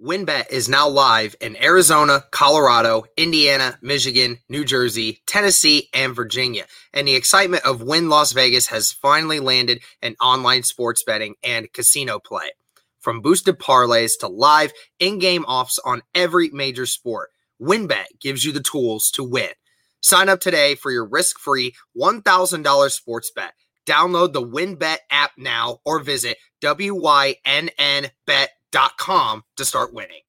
WynnBET is now live in Arizona, Colorado, Indiana, Michigan, New Jersey, Tennessee, and Virginia. And the excitement of Wynn Las Vegas has finally landed in online sports betting and casino play. From boosted parlays to live in game offs on every major sport, WynnBET gives you the tools to win. Sign up today for your risk free $1,000 sports bet. Download the WynnBET app now or visit WYNNBet.com com to start winning.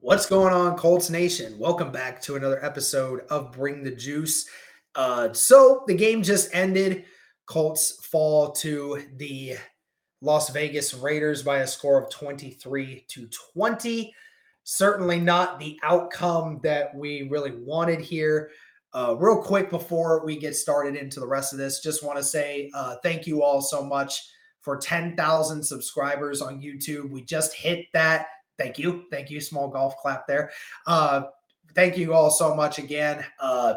What's going on, Colts Nation? Welcome back to another episode of Bring the Juice. Uh, so the game just ended. Colts fall to the Las Vegas Raiders by a score of 23 to 20 certainly not the outcome that we really wanted here. Uh, real quick before we get started into the rest of this, just want to say uh, thank you all so much for 10,000 subscribers on YouTube. We just hit that. Thank you. Thank you. Small golf clap there. Uh, thank you all so much again. Uh,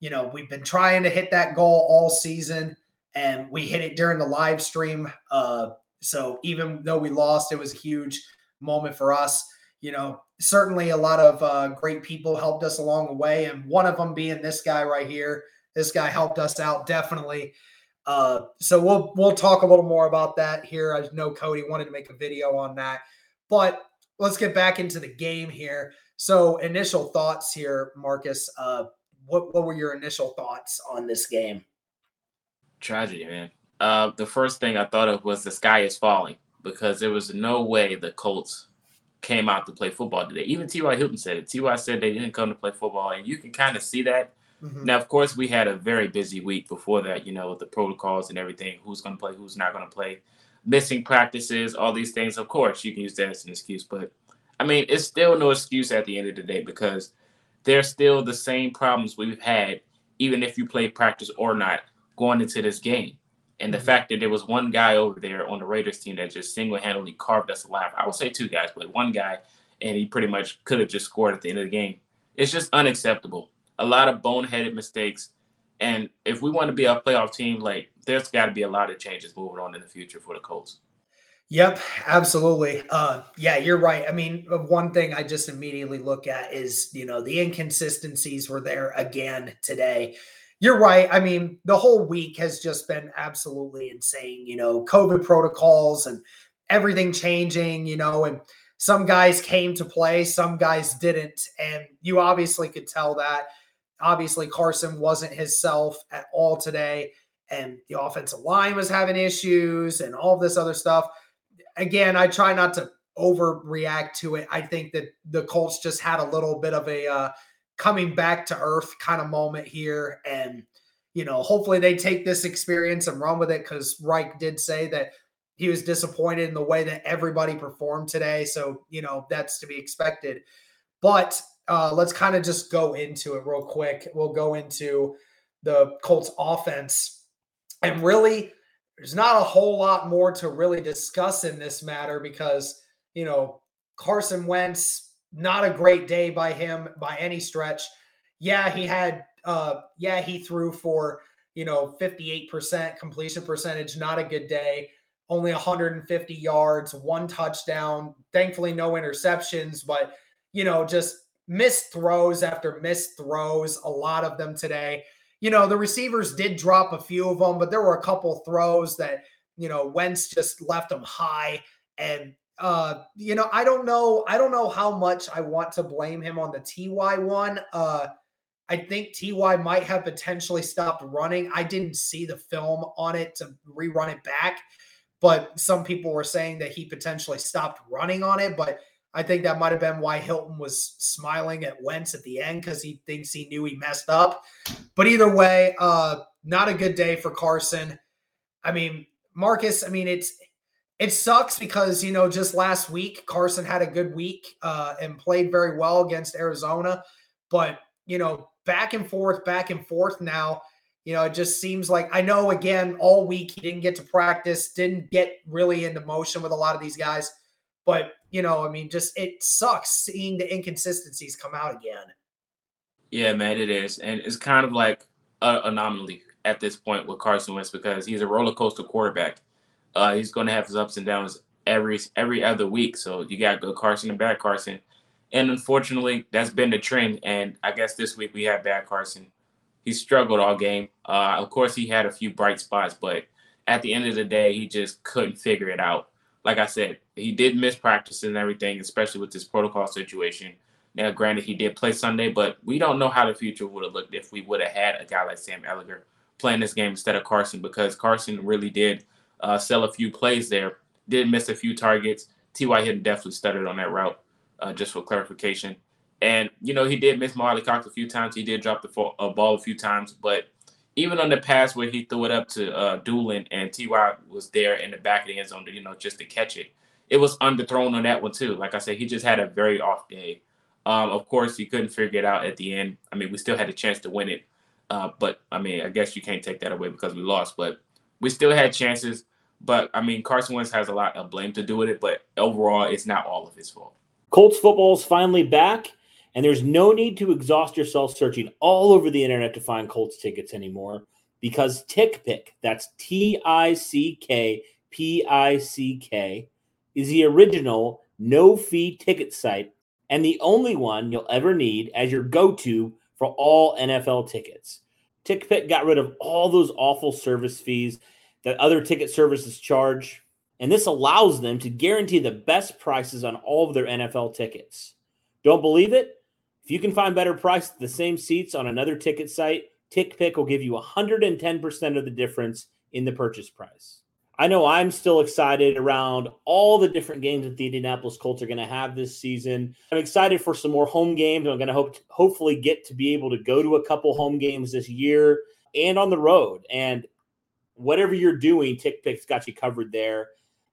you know, we've been trying to hit that goal all season and we hit it during the live stream. Uh, so even though we lost, it was a huge moment for us. You know, certainly a lot of uh, great people helped us along the way, and one of them being this guy right here. This guy helped us out definitely. Uh, so we'll we'll talk a little more about that here. I know Cody wanted to make a video on that, but let's get back into the game here. So initial thoughts here, Marcus. Uh, what what were your initial thoughts on this game? Tragedy, man. Uh, the first thing I thought of was the sky is falling because there was no way the Colts came out to play football today. Even T.Y. Hilton said it. T.Y. said they didn't come to play football, and you can kind of see that. Mm-hmm. Now, of course, we had a very busy week before that, you know, with the protocols and everything who's going to play, who's not going to play, missing practices, all these things. Of course, you can use that as an excuse, but I mean, it's still no excuse at the end of the day because there's still the same problems we've had, even if you play practice or not, going into this game. And the mm-hmm. fact that there was one guy over there on the Raiders team that just single handedly carved us alive. I would say two guys, but one guy, and he pretty much could have just scored at the end of the game. It's just unacceptable. A lot of boneheaded mistakes. And if we want to be a playoff team, like there's got to be a lot of changes moving on in the future for the Colts. Yep, absolutely. Uh, yeah, you're right. I mean, one thing I just immediately look at is, you know, the inconsistencies were there again today you're right. I mean, the whole week has just been absolutely insane. You know, COVID protocols and everything changing, you know, and some guys came to play, some guys didn't. And you obviously could tell that. Obviously, Carson wasn't his self at all today. And the offensive line was having issues and all this other stuff. Again, I try not to overreact to it. I think that the Colts just had a little bit of a uh, coming back to earth kind of moment here. And, you know, hopefully they take this experience and run with it because Reich did say that he was disappointed in the way that everybody performed today. So, you know, that's to be expected. But uh, let's kind of just go into it real quick. We'll go into the Colts offense. And really, there's not a whole lot more to really discuss in this matter because, you know, Carson Wentz not a great day by him by any stretch. Yeah, he had uh yeah, he threw for, you know, 58% completion percentage, not a good day. Only 150 yards, one touchdown, thankfully no interceptions, but you know, just missed throws after missed throws, a lot of them today. You know, the receivers did drop a few of them, but there were a couple throws that, you know, Wentz just left them high and uh, you know, I don't know. I don't know how much I want to blame him on the TY one. Uh, I think TY might have potentially stopped running. I didn't see the film on it to rerun it back, but some people were saying that he potentially stopped running on it. But I think that might have been why Hilton was smiling at Wentz at the end because he thinks he knew he messed up. But either way, uh, not a good day for Carson. I mean, Marcus, I mean, it's it sucks because you know just last week Carson had a good week uh, and played very well against Arizona, but you know back and forth, back and forth now. You know, it just seems like I know again all week he didn't get to practice, didn't get really into motion with a lot of these guys, but you know, I mean, just it sucks seeing the inconsistencies come out again. Yeah, man, it is, and it's kind of like an anomaly at this point with Carson Wentz because he's a roller coaster quarterback. Uh, he's going to have his ups and downs every every other week. So you got good Carson and bad Carson, and unfortunately, that's been the trend. And I guess this week we have bad Carson. He struggled all game. Uh, of course, he had a few bright spots, but at the end of the day, he just couldn't figure it out. Like I said, he did miss practice and everything, especially with this protocol situation. Now, granted, he did play Sunday, but we don't know how the future would have looked if we would have had a guy like Sam Ehlinger playing this game instead of Carson, because Carson really did uh, sell a few plays there, did miss a few targets. T.Y. Hilton definitely stuttered on that route, uh, just for clarification. And, you know, he did miss Marley Alie-Cox a few times. He did drop the ball a few times, but even on the pass where he threw it up to uh, Dulin and Ty was there in the back of the end zone, to, you know, just to catch it. It was underthrown on that one too. Like I said, he just had a very off day. Um, of course, he couldn't figure it out at the end. I mean, we still had a chance to win it, uh, but I mean, I guess you can't take that away because we lost. But we still had chances. But I mean, Carson Wentz has a lot of blame to do with it. But overall, it's not all of his fault. Colts football is finally back, and there's no need to exhaust yourself searching all over the internet to find Colts tickets anymore because TickPick, that's T I C K P I C K, is the original no fee ticket site and the only one you'll ever need as your go to for all NFL tickets. TickPick got rid of all those awful service fees that other ticket services charge, and this allows them to guarantee the best prices on all of their NFL tickets. Don't believe it? If you can find better price the same seats on another ticket site, TickPick will give you 110% of the difference in the purchase price. I know I'm still excited around all the different games that the Indianapolis Colts are going to have this season. I'm excited for some more home games. I'm going to hope hopefully get to be able to go to a couple home games this year and on the road. And whatever you're doing, TickPick's got you covered there.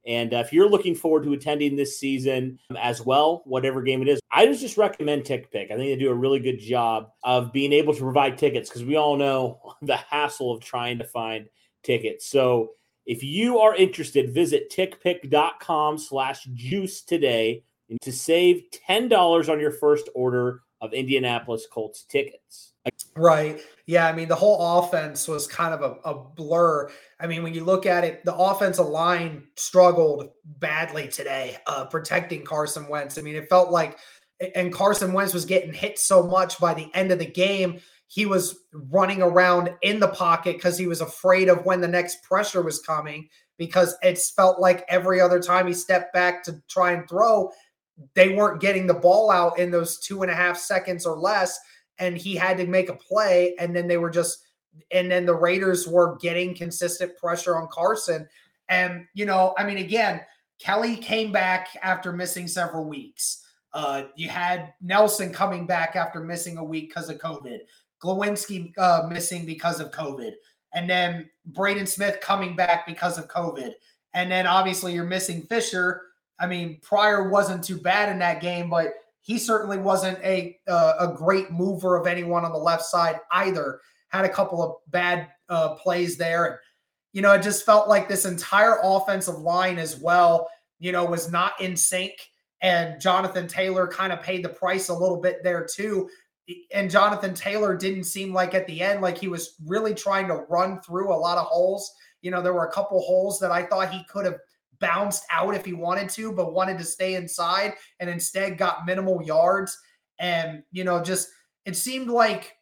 And uh, if you're looking forward to attending this season as well, whatever game it is, I just recommend TickPick. I think they do a really good job of being able to provide tickets because we all know the hassle of trying to find tickets. So if you are interested, visit tickpick.com slash juice today to save $10 on your first order of Indianapolis Colts tickets. Right. Yeah. I mean, the whole offense was kind of a, a, blur. I mean, when you look at it, the offensive line struggled badly today, uh, protecting Carson Wentz. I mean, it felt like, and Carson Wentz was getting hit so much by the end of the game he was running around in the pocket because he was afraid of when the next pressure was coming because it felt like every other time he stepped back to try and throw, they weren't getting the ball out in those two and a half seconds or less. And he had to make a play. And then they were just, and then the Raiders were getting consistent pressure on Carson. And, you know, I mean, again, Kelly came back after missing several weeks. Uh, you had Nelson coming back after missing a week because of COVID. Glowinski uh, missing because of COVID, and then Braden Smith coming back because of COVID, and then obviously you're missing Fisher. I mean, Pryor wasn't too bad in that game, but he certainly wasn't a uh, a great mover of anyone on the left side either. Had a couple of bad uh, plays there, and you know, it just felt like this entire offensive line as well, you know, was not in sync. And Jonathan Taylor kind of paid the price a little bit there too and Jonathan Taylor didn't seem like at the end like he was really trying to run through a lot of holes. You know, there were a couple holes that I thought he could have bounced out if he wanted to, but wanted to stay inside and instead got minimal yards. And, you know, just it seemed like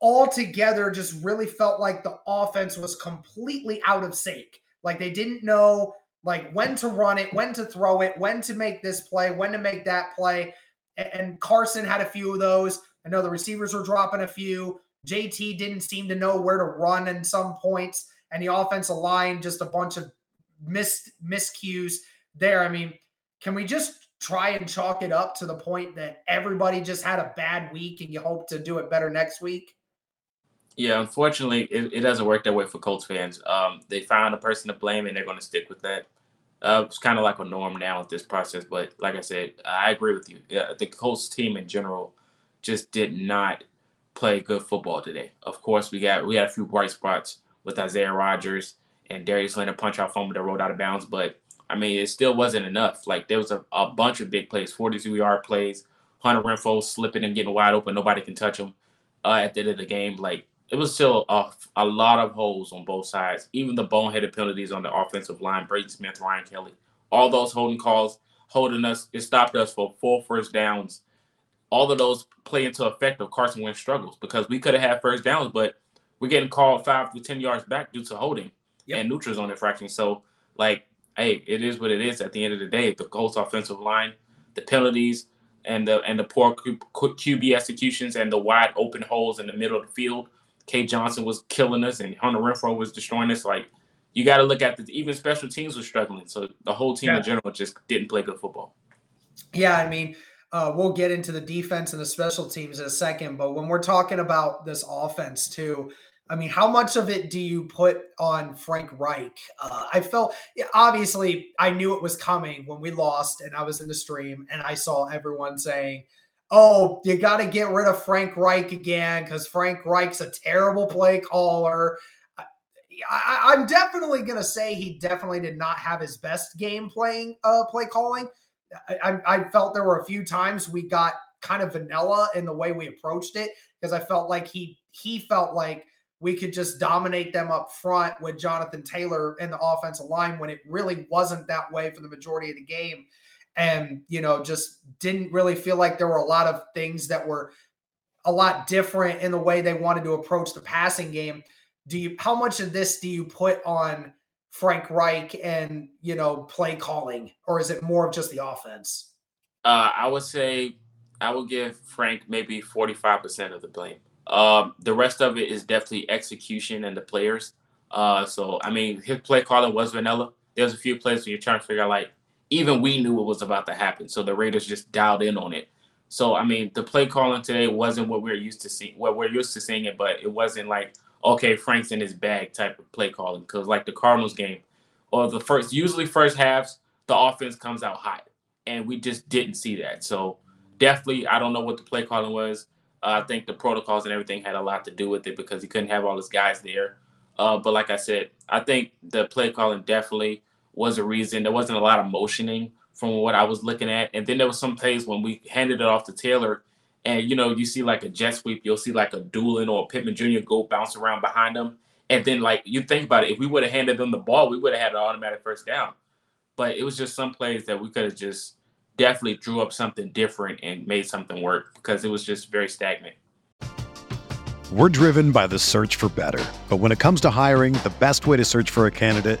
altogether just really felt like the offense was completely out of sync. Like they didn't know like when to run it, when to throw it, when to make this play, when to make that play and Carson had a few of those. I know the receivers were dropping a few. JT didn't seem to know where to run in some points, and the offensive line just a bunch of missed miscues there. I mean, can we just try and chalk it up to the point that everybody just had a bad week and you hope to do it better next week? Yeah, unfortunately, it, it doesn't work that way for Colts fans. Um, they found a person to blame and they're going to stick with that. Uh, it's kind of like a norm now with this process. But like I said, I agree with you. Yeah, the Colts team in general just did not play good football today. Of course, we got we had a few bright spots with Isaiah Rodgers and Darius Leonard punch out fumble that rolled out of bounds, but I mean, it still wasn't enough. Like there was a, a bunch of big plays, 42 yard plays, Hunter Renfrow slipping and getting wide open, nobody can touch him. Uh, at the end of the game, like it was still a, a lot of holes on both sides. Even the boneheaded penalties on the offensive line, Brady Smith, Ryan Kelly, all those holding calls holding us, it stopped us for four first downs. All of those play into effect of Carson Wentz struggles because we could have had first downs, but we're getting called five to ten yards back due to holding yep. and neutral zone infraction. So, like, hey, it is what it is. At the end of the day, the Colts offensive line, the penalties, and the and the poor QB executions and the wide open holes in the middle of the field. K. Johnson was killing us, and Hunter Renfrow was destroying us. Like, you got to look at the even special teams was struggling. So the whole team yeah. in general just didn't play good football. Yeah, I mean, uh, we'll get into the defense and the special teams in a second, but when we're talking about this offense too, I mean, how much of it do you put on Frank Reich? Uh, I felt obviously I knew it was coming when we lost, and I was in the stream and I saw everyone saying, "Oh, you got to get rid of Frank Reich again because Frank Reich's a terrible play caller." I, am definitely going to say he definitely did not have his best game playing, uh, play calling. I, I, felt there were a few times we got kind of vanilla in the way we approached it because I felt like he he felt like we could just dominate them up front with Jonathan Taylor in the offensive line when it really wasn't that way for the majority of the game. And, you know, just didn't really feel like there were a lot of things that were a lot different in the way they wanted to approach the passing game do you how much of this do you put on Frank Reich and you know play calling, or is it more of just the offense? Uh, I would say I would give Frank maybe forty five percent of the blame. Um, the rest of it is definitely execution and the players. Uh, so I mean, his play calling was vanilla. There's a few plays where you're trying to figure out like even we knew it was about to happen, so the Raiders just dialed in on it. So I mean, the play calling today wasn't what we are used to seeing. What we're used to seeing it, but it wasn't like okay, Frank's in his bag type of play calling. Because like the Cardinals game, or the first usually first halves, the offense comes out hot, and we just didn't see that. So definitely, I don't know what the play calling was. Uh, I think the protocols and everything had a lot to do with it because he couldn't have all his guys there. Uh, but like I said, I think the play calling definitely was a reason. There wasn't a lot of motioning from what I was looking at, and then there was some plays when we handed it off to Taylor and you know you see like a jet sweep, you'll see like a Dulin or a Pittman Jr. go bounce around behind them, and then like you think about it, if we would have handed them the ball, we would have had an automatic first down. But it was just some plays that we could have just definitely drew up something different and made something work because it was just very stagnant. We're driven by the search for better, but when it comes to hiring, the best way to search for a candidate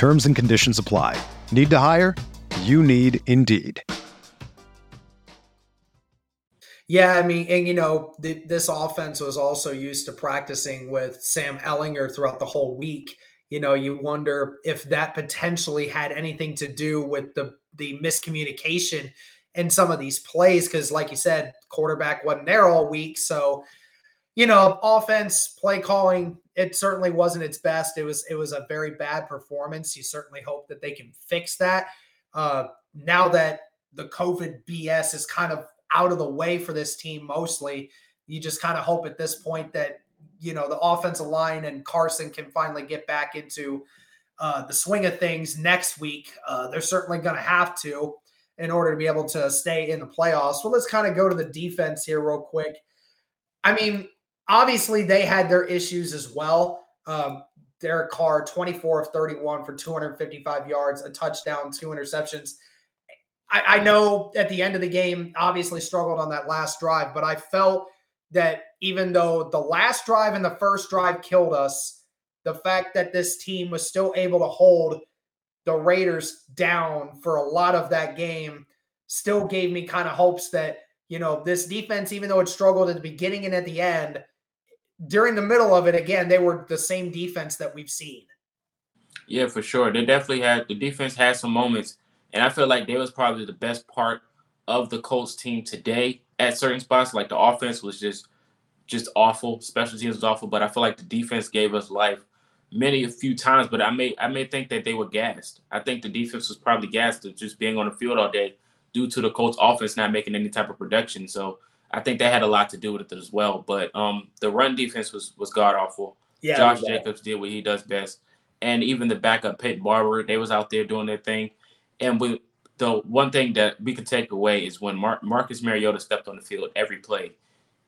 Terms and conditions apply. Need to hire? You need Indeed. Yeah, I mean, and you know, the, this offense was also used to practicing with Sam Ehlinger throughout the whole week. You know, you wonder if that potentially had anything to do with the the miscommunication in some of these plays, because, like you said, quarterback wasn't there all week. So, you know, offense play calling it certainly wasn't its best. It was it was a very bad performance. You certainly hope that they can fix that. Uh, now that the COVID BS is kind of out of the way for this team mostly. You just kind of hope at this point that, you know, the offensive line and Carson can finally get back into uh, the swing of things next week. Uh, they're certainly going to have to in order to be able to stay in the playoffs. Well, let's kind of go to the defense here, real quick. I mean, obviously, they had their issues as well. Um, Derek Carr, 24 of 31 for 255 yards, a touchdown, two interceptions. I, I know at the end of the game, obviously struggled on that last drive, but I felt that even though the last drive and the first drive killed us, the fact that this team was still able to hold the Raiders down for a lot of that game still gave me kind of hopes that, you know, this defense, even though it struggled at the beginning and at the end, during the middle of it, again, they were the same defense that we've seen. Yeah, for sure. They definitely had the defense had some moments, and I feel like they was probably the best part of the Colts team today at certain spots. Like the offense was just just awful, special teams was awful, but I feel like the defense gave us life many a few times. But I may I may think that they were gassed. I think the defense was probably gassed just being on the field all day due to the Colts offense not making any type of production. So I think that had a lot to do with it as well. But um the run defense was was god awful. Yeah, Josh Jacobs did what he does best. And even the backup Peyton Barber, they was out there doing their thing. And we the one thing that we could take away is when Mar- Marcus Mariota stepped on the field every play,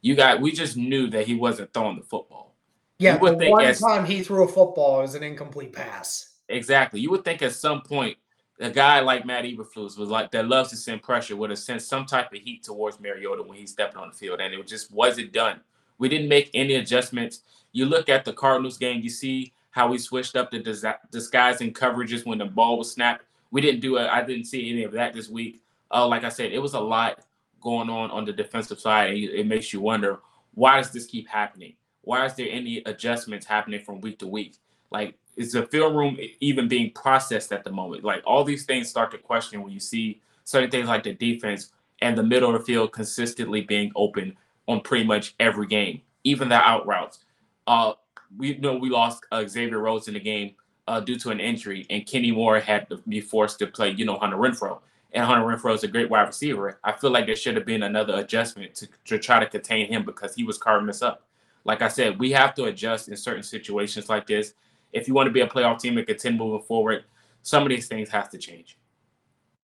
you got we just knew that he wasn't throwing the football. Yeah, the one as, time he threw a football was an incomplete pass. Exactly. You would think at some point a guy like Matt Eberflus was like that loves to send pressure would have sent some type of heat towards Mariota when he stepped on the field, and it just wasn't done. We didn't make any adjustments. You look at the Cardinals game, you see how we switched up the dis- disguising coverages when the ball was snapped we didn't do it. I didn't see any of that this week. Uh, like I said, it was a lot going on on the defensive side, and it makes you wonder why does this keep happening? Why is there any adjustments happening from week to week? Like, is the film room even being processed at the moment? Like, all these things start to question when you see certain things like the defense and the middle of the field consistently being open on pretty much every game, even the out routes. Uh, we know we lost uh, Xavier Rhodes in the game uh, due to an injury, and Kenny Moore had to be forced to play, you know, Hunter Renfrow. And Hunter Renfrow is a great wide receiver. I feel like there should have been another adjustment to, to try to contain him because he was carving us up. Like I said, we have to adjust in certain situations like this. If you want to be a playoff team and continue moving forward, some of these things have to change.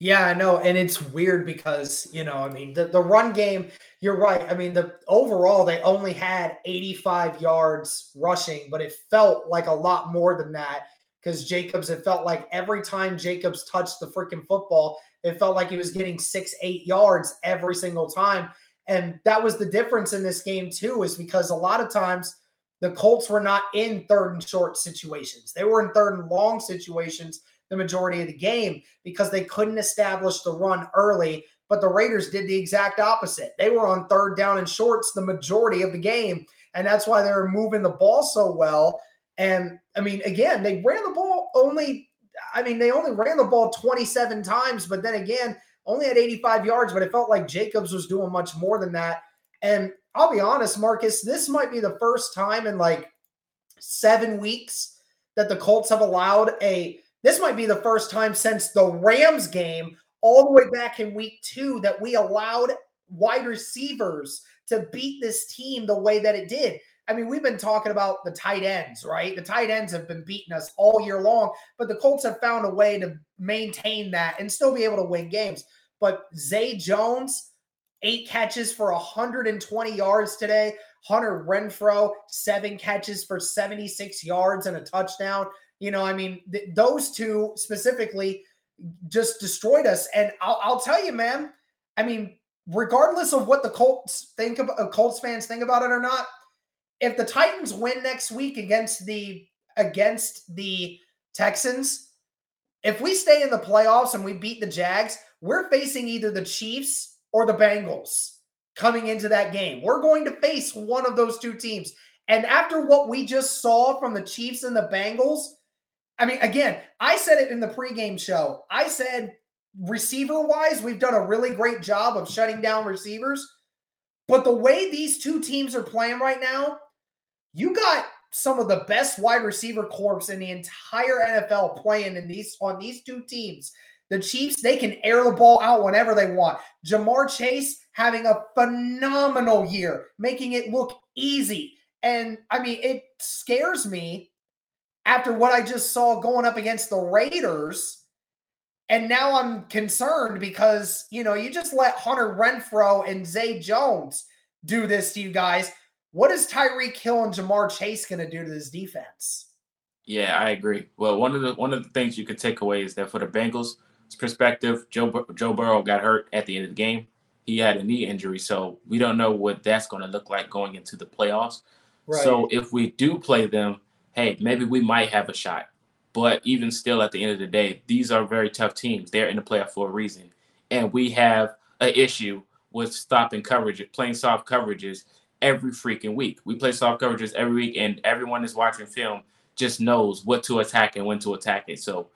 Yeah, I know. And it's weird because, you know, I mean, the, the run game, you're right. I mean, the overall they only had 85 yards rushing, but it felt like a lot more than that because Jacobs, it felt like every time Jacobs touched the freaking football, it felt like he was getting six, eight yards every single time. And that was the difference in this game, too, is because a lot of times the Colts were not in third and short situations. They were in third and long situations the majority of the game because they couldn't establish the run early. But the Raiders did the exact opposite. They were on third down and shorts the majority of the game. And that's why they were moving the ball so well and I mean, again, they ran the ball only, I mean, they only ran the ball 27 times, but then again, only had 85 yards, but it felt like Jacobs was doing much more than that. And I'll be honest, Marcus, this might be the first time in like seven weeks that the Colts have allowed a, this might be the first time since the Rams game all the way back in week two that we allowed wide receivers to beat this team the way that it did. I mean, we've been talking about the tight ends, right? The tight ends have been beating us all year long, but the Colts have found a way to maintain that and still be able to win games. But Zay Jones, eight catches for 120 yards today. Hunter Renfrow, seven catches for 76 yards and a touchdown. You know, I mean, th- those two specifically just destroyed us. And I'll, I'll, tell you, man, I mean, regardless of what the Colts think of, uh, Colts fans think about it or not, if the Titans win next week against the against the Texans, if we stay in the playoffs and we beat the Jags, we're facing either the Chiefs or the Bengals coming into that game. We're going to face one of those two teams. And after what we just saw from the Chiefs and the Bengals, I mean, again, I said it in the pregame show. I said, receiver wise, we've done a really great job of shutting down receivers. But the way these two teams are playing right now, you got some of the best wide receiver corps in the entire NFL playing in these on these two teams. The Chiefs, they can air the ball out whenever they want. Ja'Marr Chase having a phenomenal year, making it look easy. And I mean, it scares me after what I just saw going up against the Raiders. And now I'm concerned because, you know, you just let Hunter Renfrow and Zay Jones do this to you guys. What is Tyreek Hill and Ja'Marr Chase going to do to this defense? Yeah, I agree. Well, one of the one of the things you could take away is that for the Bengals perspective, Joe Joe Burrow got hurt at the end of the game. he had a knee injury, so we don't know what that's going to look like going into the playoffs. Right. So if we do play them, hey, maybe we might have a shot. But even still, at the end of the day, these are very tough teams. They're in the playoff for a reason, and we have an issue with stopping coverage, playing soft coverages every freaking week. We play soft coverages every week, and everyone is watching film just knows what to attack and when to attack it. So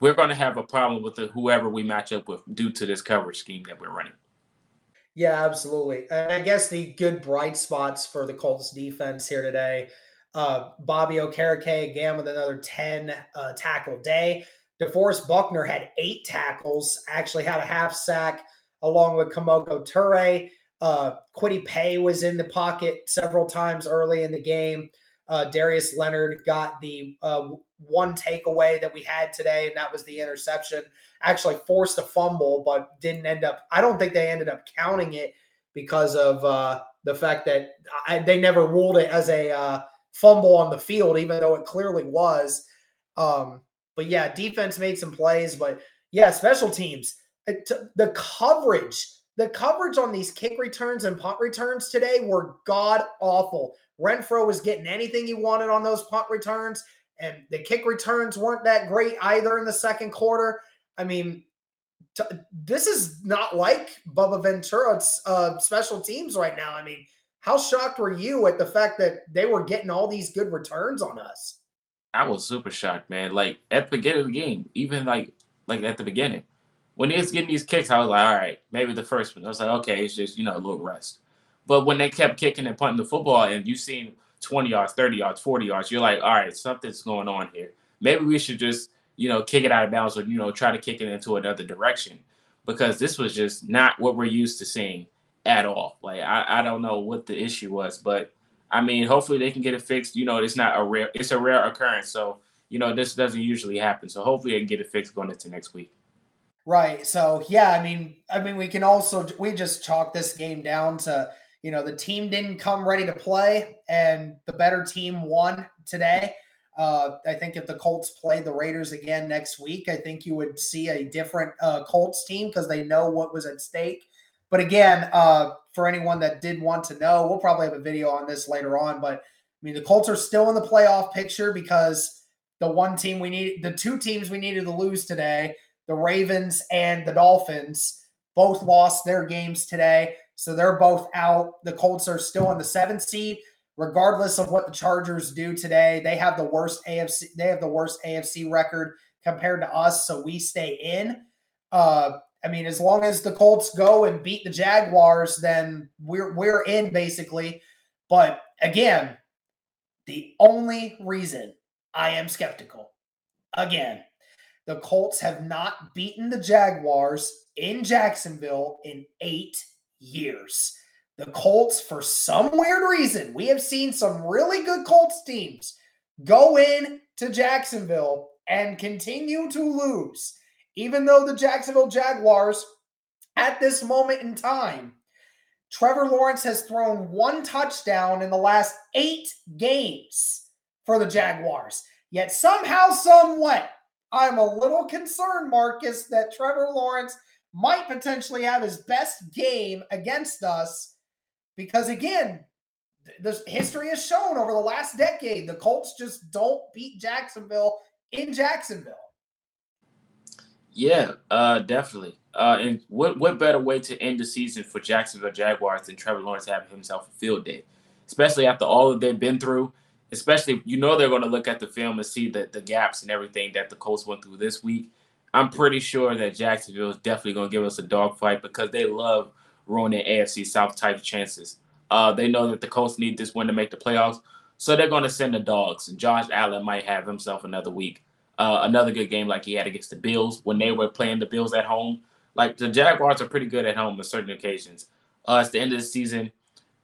we're going to have a problem with the, whoever we match up with due to this coverage scheme that we're running. Yeah, absolutely. And I guess the good bright spots for the Colts defense here today. Uh, Bobby Okereke again with another 10 uh, tackle day. DeForest Buckner had eight tackles, actually had a half sack along with Kemoko Turay. Uh, Kwity Paye was in the pocket several times early in the game. Uh, Darius Leonard got the uh, one takeaway that we had today, and that was the interception. Actually forced a fumble, but didn't end up. I don't think they ended up counting it because of uh, the fact that I, they never ruled it as a uh, fumble on the field, even though it clearly was. Um, but yeah, defense made some plays, but yeah, special teams. It, the coverage, the coverage on these kick returns and punt returns today were god awful. Renfrow was getting anything he wanted on those punt returns, and the kick returns weren't that great either in the second quarter. I mean, t- this is not like Bubba Ventrone's uh, special teams right now. I mean, how shocked were you at the fact that they were getting all these good returns on us? I was super shocked, man. Like at the beginning of the game, even like like at the beginning, when he was getting these kicks, I was like, all right, maybe the first one. I was like, okay, it's just you know a little rest. But when they kept kicking and punting the football, and you seen 20 yards, 30 yards, 40 yards, you're like, all right, something's going on here. Maybe we should just, you know, kick it out of bounds or, you know, try to kick it into another direction because this was just not what we're used to seeing at all. Like, I, I don't know what the issue was, but I mean, hopefully they can get it fixed. You know, it's not a rare, it's a rare occurrence. So, you know, this doesn't usually happen. So hopefully they can get it fixed going into next week. Right. So yeah, I mean, I mean, we can also we just chalk this game down to you know, the team didn't come ready to play, and the better team won today. Uh, I think if the Colts play the Raiders again next week, I think you would see a different uh, Colts team because they know what was at stake. But again, uh, for anyone that did want to know, we'll probably have a video on this later on. But I mean, the Colts are still in the playoff picture because the one team we need, the two teams we needed to lose today, the Ravens and the Dolphins, both lost their games today. So they're both out. The Colts are still in the seventh seed, regardless of what the Chargers do today. They have the worst AFC. They have the worst AFC record compared to us, so we stay in. Uh, I mean, as long as the Colts go and beat the Jaguars, then we're we're in basically. But again, the only reason I am skeptical, again, the Colts have not beaten the Jaguars in Jacksonville in eight years. The Colts, for some weird reason, we have seen some really good Colts teams go in to Jacksonville and continue to lose, even though the Jacksonville Jaguars, at this moment in time, Trevor Lawrence has thrown one touchdown in the last eight games for the Jaguars. Yet somehow, some way, I'm a little concerned, Marcus, that Trevor Lawrence might potentially have his best game against us because again the history has shown over the last decade the colts just don't beat jacksonville in jacksonville. Yeah uh definitely. Uh and what what better way to end the season for jacksonville jaguars than trevor lawrence having himself a field day? Especially after all that they've been through especially you know they're going to look at the film and see the, the gaps and everything that the colts went through this week I'm pretty sure that Jacksonville is definitely going to give us a dogfight because they love ruining AFC South type chances. Uh, they know that the Colts need this win to make the playoffs, so they're going to send the dogs. And Josh Allen might have himself another week, uh, another good game like he had against the Bills when they were playing the Bills at home. Like the Jaguars are pretty good at home on certain occasions. Uh, it's the end of the season.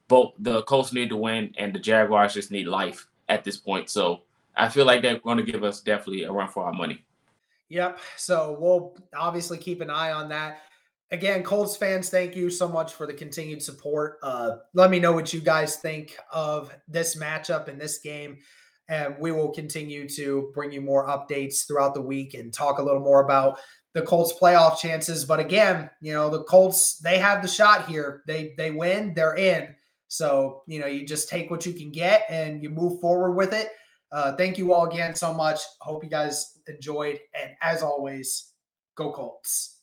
Both the Colts need to win, and the Jaguars just need life at this point. So I feel like they're going to give us definitely a run for our money. Yep. So we'll obviously keep an eye on that. Again, Colts fans, thank you so much for the continued support. Uh, let me know what you guys think of this matchup and this game. And we will continue to bring you more updates throughout the week and talk a little more about the Colts playoff chances. But again, you know, the Colts, they have the shot here. They they win, they're in. So, you know, you just take what you can get and you move forward with it. Uh, thank you all again so much. Hope you guys enjoyed. And as always, go Colts.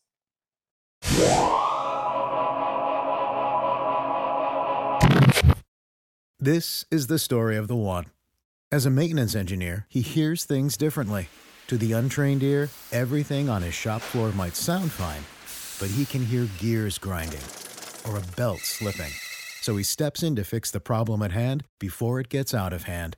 This is the story of the one. As a maintenance engineer, he hears things differently. To the untrained ear, everything on his shop floor might sound fine, but he can hear gears grinding or a belt slipping. So he steps in to fix the problem at hand before it gets out of hand.